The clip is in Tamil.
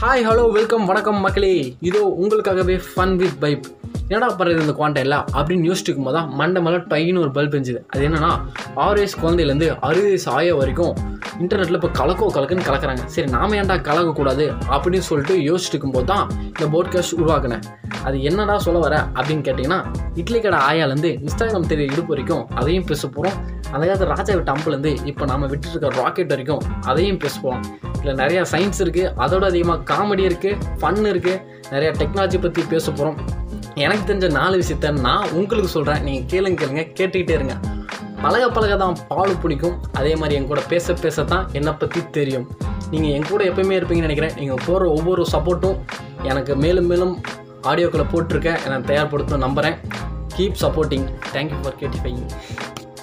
ஹாய் ஹலோ வெல்கம் வணக்கம் மக்களே. இதோ உங்களுக்காகவே ஃபன் வித் பைப் என்னடா பண்ணுறது இந்த குவாண்டையில் அப்படின்னு யோசிச்சுட்டு இருக்கும்போது தான் மண்டை மேலே டைன்னு ஒரு பல்ப் இருந்துச்சு. அது என்னன்னா ஆறு வயசு குழந்தையிலேருந்து அறுபது வயசு ஆய வரைக்கும் இன்டர்நெட்டில் இப்போ கலக்கோ கலக்குன்னு கலக்குறாங்க. சரி நாம ஏன்டா கலக்கக்கூடாது அப்படின்னு சொல்லிட்டு யோசிச்சுட்டு இருக்கும்போது தான் இந்த போட்காஸ்ட் உருவாக்குனேன். அது என்னடா சொல்ல வர அப்படின்னு கேட்டிங்கன்னா இட்லி கடை ஆயாலேருந்து இன்ஸ்டாகிராம் தெரிய இடுப்பு வரைக்கும் அதையும் பேச போகிறோம் அந்த காலத்து ராஜா விட்ட அம்புலேருந்து இப்போ நம்ம விட்டுட்டு இருக்க ராக்கெட் வரைக்கும் அதையும் பேச போகிறோம் இதில் நிறையா சயின்ஸ் இருக்குது அதோட அதிகமாக காமெடி இருக்குது ஃபன் இருக்குது நிறையா டெக்னாலஜி பற்றி பேச போகிறோம் எனக்கு தெரிஞ்ச நாலு விஷயத்த நான் உங்களுக்கு சொல்கிறேன் நீங்கள் கேளுங்க கேளுங்க கேட்டுக்கிட்டே இருங்க. பழக பழக தான் பால் பிடிக்கும். அதே மாதிரி என் கூட பேச பேச தான் என்னை பற்றி தெரியும். நீங்கள் என் கூட எப்பயுமே இருப்பீங்கன்னு நினைக்கிறேன். நீங்கள் போகிற ஒவ்வொரு சப்போர்ட்டும் எனக்கு மேலும் மேலும் ஆடியோக்களை போட்டிருக்கேன். நான் தயார்படுத்தும் நம்புகிறேன் keep supporting thank you for கேட்டிஃபைங்